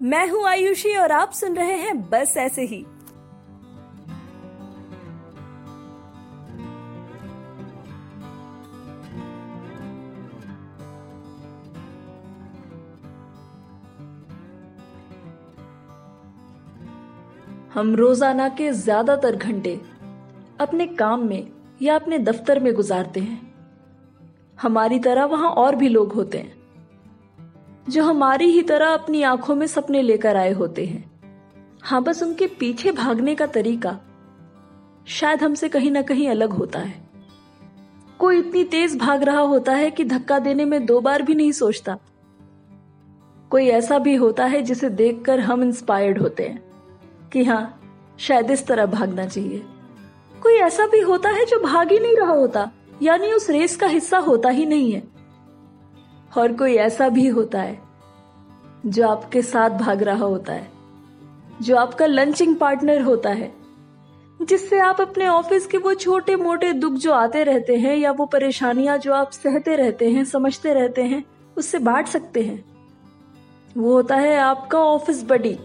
मैं हूँ आयुषी और आप सुन रहे हैं बस ऐसे ही। हम रोज़ाना के ज़्यादातर घंटे अपने काम में या अपने दफ्तर में गुजारते हैं। हमारी तरह वहाँ और भी लोग होते हैं। जो हमारी ही तरह अपनी आँखों में सपने लेकर आए होते हैं। हाँ बस उनके पीछे भागने का तरीका शायद हमसे कहीं ना कहीं अलग होता है। कोई इतनी तेज भाग रहा होता है कि धक्का देने में दो बार भी नहीं सोचता। कोई ऐसा भी होता है जिसे देखकर हम इंस्पायर्ड होते हैं कि हाँ शायद इस तरह भागना चाहिए। कोई ऐसा भी होता है जो भाग ही नहीं रहा होता, यानी उस रेस का हिस्सा होता ही नहीं है। और कोई ऐसा भी होता है जो आपके साथ भाग रहा होता है, जो आपका लंचिंग पार्टनर होता है, जिससे आप अपने ऑफ़िस के वो छोटे मोटे दुख जो आते रहते हैं या वो परेशानियाँ जो आप सहते रहते हैं, समझते रहते हैं, उससे बांट सकते हैं। वो होता है आपका ऑफ़िस बडी,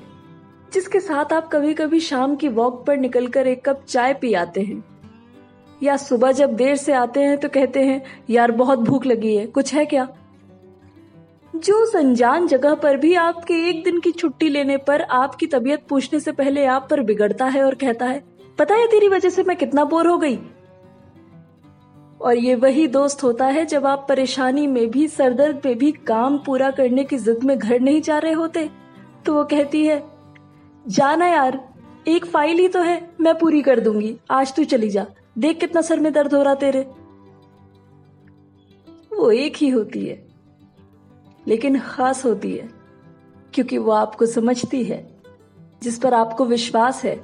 जिसके साथ आप कभी कभी शाम की वॉक पर निकलकर एक कप चाय पी आते हैं, या सुबह जब देर से आते हैं तो कहते हैं, यार, बहुत भूख लगी है, कुछ है क्या? जो उस अनजान जगह पर भी आपके एक दिन की छुट्टी लेने पर आपकी तबीयत पूछने से पहले आप पर बिगड़ता है और कहता है, पता है तेरी वजह से मैं कितना बोर हो गई? और ये वही दोस्त होता है जब आप परेशानी में भी, सरदर्द में भी काम पूरा करने की जिद में घर नहीं जा रहे होते तो वो कहती है, जाना यार, एक फ़ाइल ही तो है, मैं पूरी कर दूँगी, आज तू चली जा, देख कितना सर में दर्द हो रहा तेरे। वो एक ही होती है। लेकिन खास होती है, क्योंकि वो आपको समझती है, जिस पर आपको विश्वास है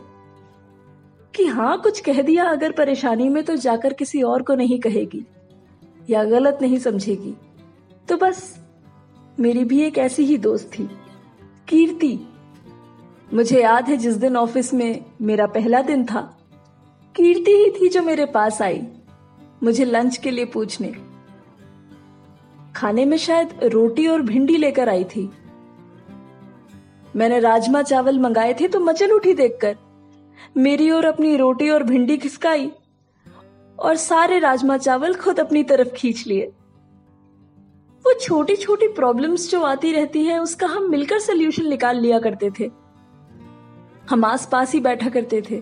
कि हाँ कुछ कह दिया अगर परेशानी में तो जाकर किसी और को नहीं कहेगी या गलत नहीं समझेगी। तो बस, मेरी भी एक ऐसी ही दोस्त थी, कीर्ति। मुझे याद है जिस दिन ऑफ़िस में मेरा पहला दिन था, कीर्ति ही थी जो मेरे पास आई मुझे लंच के लिए पूछने। खाने में शायद रोटी और भिंडी लेकर आई थी। मैंने राजमा चावल मंगाए थे तो मचल उठी देखकर। मेरी और अपनी रोटी और भिंडी खिसकाई और सारे राजमा चावल खुद अपनी तरफ़ खींच लिए। वो छोटी छोटी प्रॉब्लम्स जो आती रहती हैं, उसका हम मिलकर सोल्यूशन निकाल लिया करते थे। हम आस पास ही बैठा करते थे।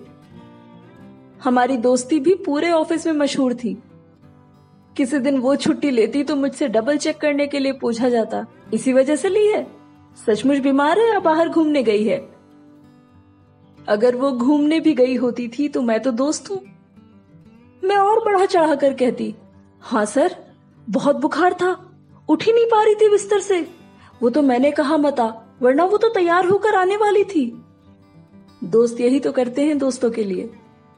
हमारी दोस्ती भी पूरे ऑफ़िस में मशहूर थी। किसी दिन वो छुट्टी लेती तो मुझसे डबल चेक करने के लिए पूछा जाता। इसी वजह से ली है। सचमुच बीमार है या बाहर घूमने गई है? अगर वो घूमने भी गई होती थी तो मैं तो दोस्त हूँ। मैं और बढ़ा चढ़ा कर कहती हाँ सर, बहुत बुखार था। उठ ही नहीं पा रही थी बिस्तर से। वो तो मैंने कहा मता, वरना वो तो तैयार होकर आने वाली थी। दोस्त यही तो करते हैं दोस्तों के लिए।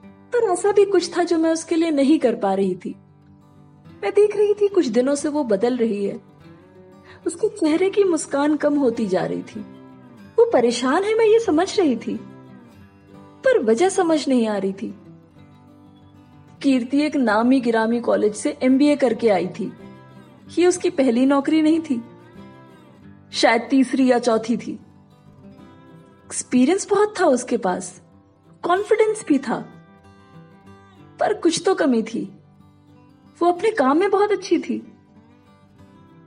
पर ऐसा भी कुछ था जो मैं उसके लिए नहीं कर पा रही थी। मैं देख रही थी कुछ दिनों से वो बदल रही है। उसके चेहरे की मुस्कान कम होती जा रही थी। वो परेशान है, मैं ये समझ रही थी। पर वजह समझ नहीं आ रही थी। कीर्ति एक नामी गिरामी कॉलेज से एमबीए करके आई थी। ये उसकी पहली नौकरी नहीं थी। शायद तीसरी या चौथी थी। एक्सपीरियंस बहुत था उसके पास। कॉन्फिडेंस भी था। पर कुछ तो कमी थी। वो अपने काम में बहुत अच्छी थी।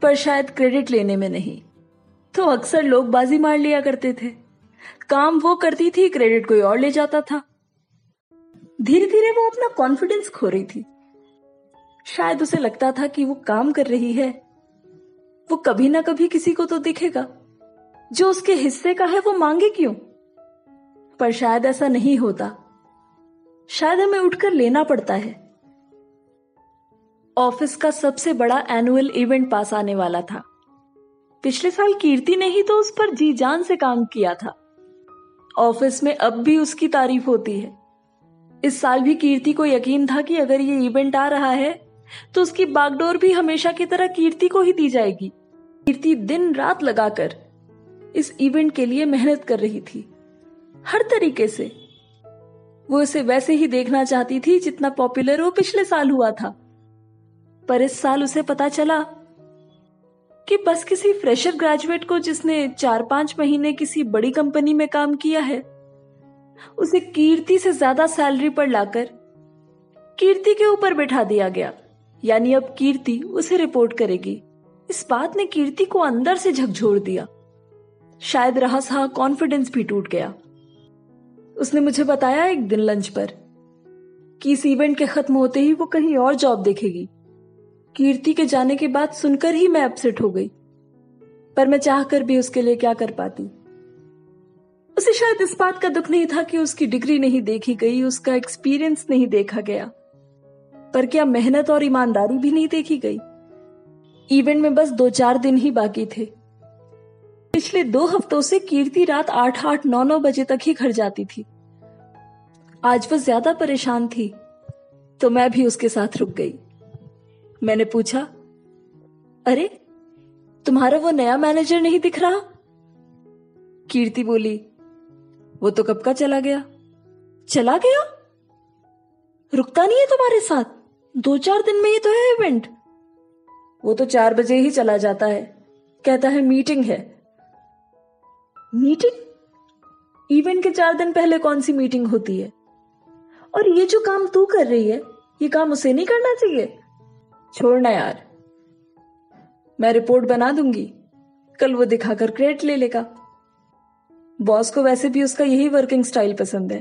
पर शायद क्रेडिट लेने में नहीं। तो अक्सर लोग बाजी मार लिया करते थे। काम वो करती थी, क्रेडिट कोई और ले जाता था। धीरे धीरे वो अपना कॉन्फिडेंस खो रही थी। शायद उसे लगता था कि वो काम कर रही है। वो कभी ना कभी किसी को तो दिखेगा। जो उसके हिस्से का है वो मांगे क्यों? पर शायद ऐसा नहीं होता। शायद हमें उठकर लेना पड़ता है। ऑफ़िस का सबसे बड़ा एनुअल इवेंट पास आने वाला था। पिछले साल कीर्ति ने ही तो उस पर जी जान से काम किया था। ऑफ़िस में अब भी उसकी तारीफ़ होती है। इस साल भी कीर्ति को यकीन था कि अगर ये इवेंट आ रहा है तो उसकी बागडोर भी हमेशा की तरह कीर्ति को ही दी जाएगी। कीर्ति दिन रात लगाकर इस इवेंट के लिए मेहनत कर रही थी। हर तरीके से। वो इसे वैसे ही देखना चाहती थी जितना पॉपुलर वो पिछले साल हुआ था। पर इस साल उसे पता चला कि बस किसी फ्रेशर ग्रेजुएट को जिसने चार पाँच महीने किसी बड़ी कंपनी में काम किया है, उसे कीर्ति से ज़्यादा सैलरी पर लाकर कीर्ति के ऊपर बैठा दिया गया। यानी अब कीर्ति उसे रिपोर्ट करेगी। इस बात ने कीर्ति को अंदर से झकझोर दिया। शायद रहा सहा कॉन्फिडेंस भी टूट गया। उसने मुझे बताया एक दिन लंच पर कि इस इवेंट के खत्म होते ही वो कहीं और जॉब देखेगी। कीर्ति के जाने के बाद सुनकर ही मैं अपसेट हो गई। पर मैं चाहकर भी उसके लिए क्या कर पाती? उसे शायद इस बात का दुख नहीं था कि उसकी डिग्री नहीं देखी गई, उसका एक्सपीरियंस नहीं देखा गया। पर क्या मेहनत और ईमानदारी भी नहीं देखी गई? इवेंट में बस दो चार दिन ही बाकी थे। पिछले दो हफ्तों से कीर्ति रात आठ आठ, नौ नौ बजे तक ही घर जाती थी। आज वह ज़्यादा परेशान थी तो मैं भी उसके साथ रुक गई। मैंने पूछा, अरे, तुम्हारा वो नया मैनेजर नहीं दिख रहा? कीर्ति बोली, वो तो कब का चला गया? चला गया? रुकता नहीं है तुम्हारे साथ? दो चार दिन में ही तो है इवेंट। वो तो चार बजे ही चला जाता है। कहता है, मीटिंग है। मीटिंग? इवेंट के चार दिन पहले कौन सी मीटिंग होती है? और ये जो काम तू कर रही है, ये काम उसे नहीं करना चाहिए? छोड़ना यार। मैं रिपोर्ट बना दूँगी। कल वो दिखाकर क्रेडिट ले लेगा। बॉस को वैसे भी उसका यही वर्किंग स्टाइल पसंद है।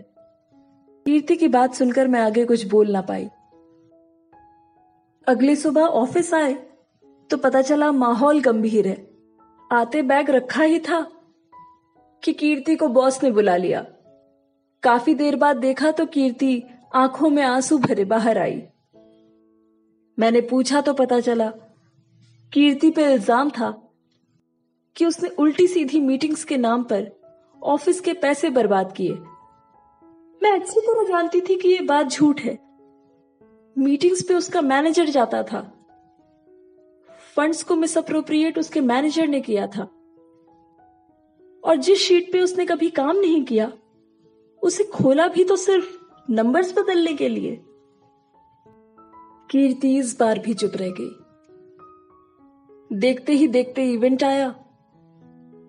कीर्ति की बात सुनकर मैं आगे कुछ बोल ना पाई। अगली सुबह ऑफ़िस आए तो पता चला माहौल गंभीर है। आते बैग रखा ही था कि कीर्ति को बॉस ने बुला लिया। काफ़ी देर बाद देखा तो कीर्ति आँखों में आँसू भरे बाहर आई। मैंने पूछा तो पता चला। कीर्ति पे इल्ज़ाम था कि उसने उल्टी सीधी मीटिंग्स के नाम पर ऑफ़िस के पैसे बर्बाद किए। मैं अच्छी तरह जानती थी कि यह बात झूठ है। मीटिंग्स पे उसका मैनेजर जाता था। फंड्स को मिस अप्रोप्रिएट उसके मैनेजर ने किया था। और जिस शीट पे उसने कभी काम नहीं किया, उसे खोला भी तो सिर्फ़ नंबर्स बदलने के लिए। कीर्ति इस बार भी चुप रह गई। देखते ही देखते इवेंट आया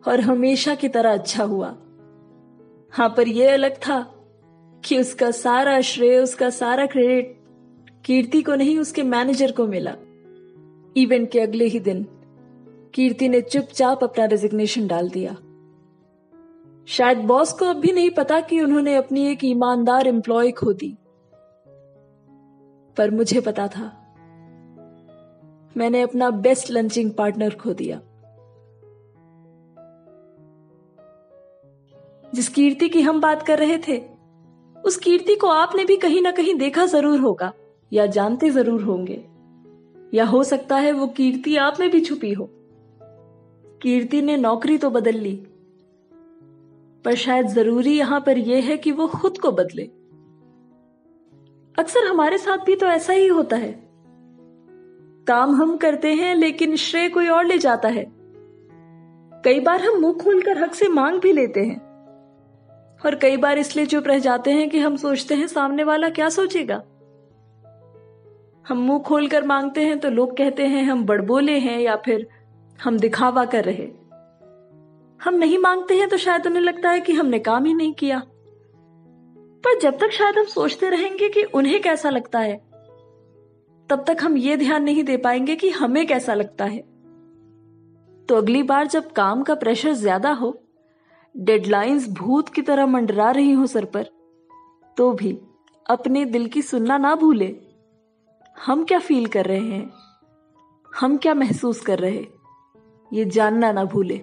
और हमेशा की तरह अच्छा हुआ। हाँ, पर यह अलग था कि उसका सारा श्रेय, उसका सारा क्रेडिट कीर्ति को नहीं, उसके मैनेजर को मिला। इवेंट के अगले ही दिन कीर्ति ने चुपचाप अपना रेजिग्नेशन डाल दिया। शायद बॉस को अब भी नहीं पता कि उन्होंने अपनी एक ईमानदार एम्प्लॉय खो दी। पर मुझे पता था। मैंने अपना बेस्ट लंचिंग पार्टनर खो दिया। जिस कीर्ति की हम बात कर रहे थे, उस कीर्ति को आपने भी कहीं ना कहीं देखा ज़रूर होगा, या जानते ज़रूर होंगे। या हो सकता है वो कीर्ति आप में भी छुपी हो। कीर्ति ने नौकरी तो बदल ली, पर शायद ज़रूरी यहाँ पर यह है कि वो खुद को बदले। अक्सर हमारे साथ भी तो ऐसा ही होता है। काम हम करते हैं, लेकिन श्रेय कोई और ले जाता है। कई बार हम मुँह खोलकर हक से मांग भी लेते हैं। और कई बार इसलिए चुप रह जाते हैं कि हम सोचते हैं सामने वाला क्या सोचेगा। हम मुँह खोलकर मांगते हैं तो लोग कहते हैं हम बड़बोले हैं या फिर हम दिखावा कर रहे। हम नहीं मांगते हैं तो शायद उन्हें लगता है कि हमने काम ही नहीं किया। पर जब तक शायद हम सोचते रहेंगे कि उन्हें कैसा लगता है, तब तक हम ये ध्यान नहीं दे पाएँगे कि हमें कैसा लगता है। तो अगली बार जब काम का प्रेशर ज़्यादा हो, डेडलाइंस भूत की तरह मंडरा रही हो सर पर तो भी अपने दिल की सुनना ना भूले। हम क्या फील कर रहे हैं? हम क्या महसूस कर रहे ये जानना ना भूले।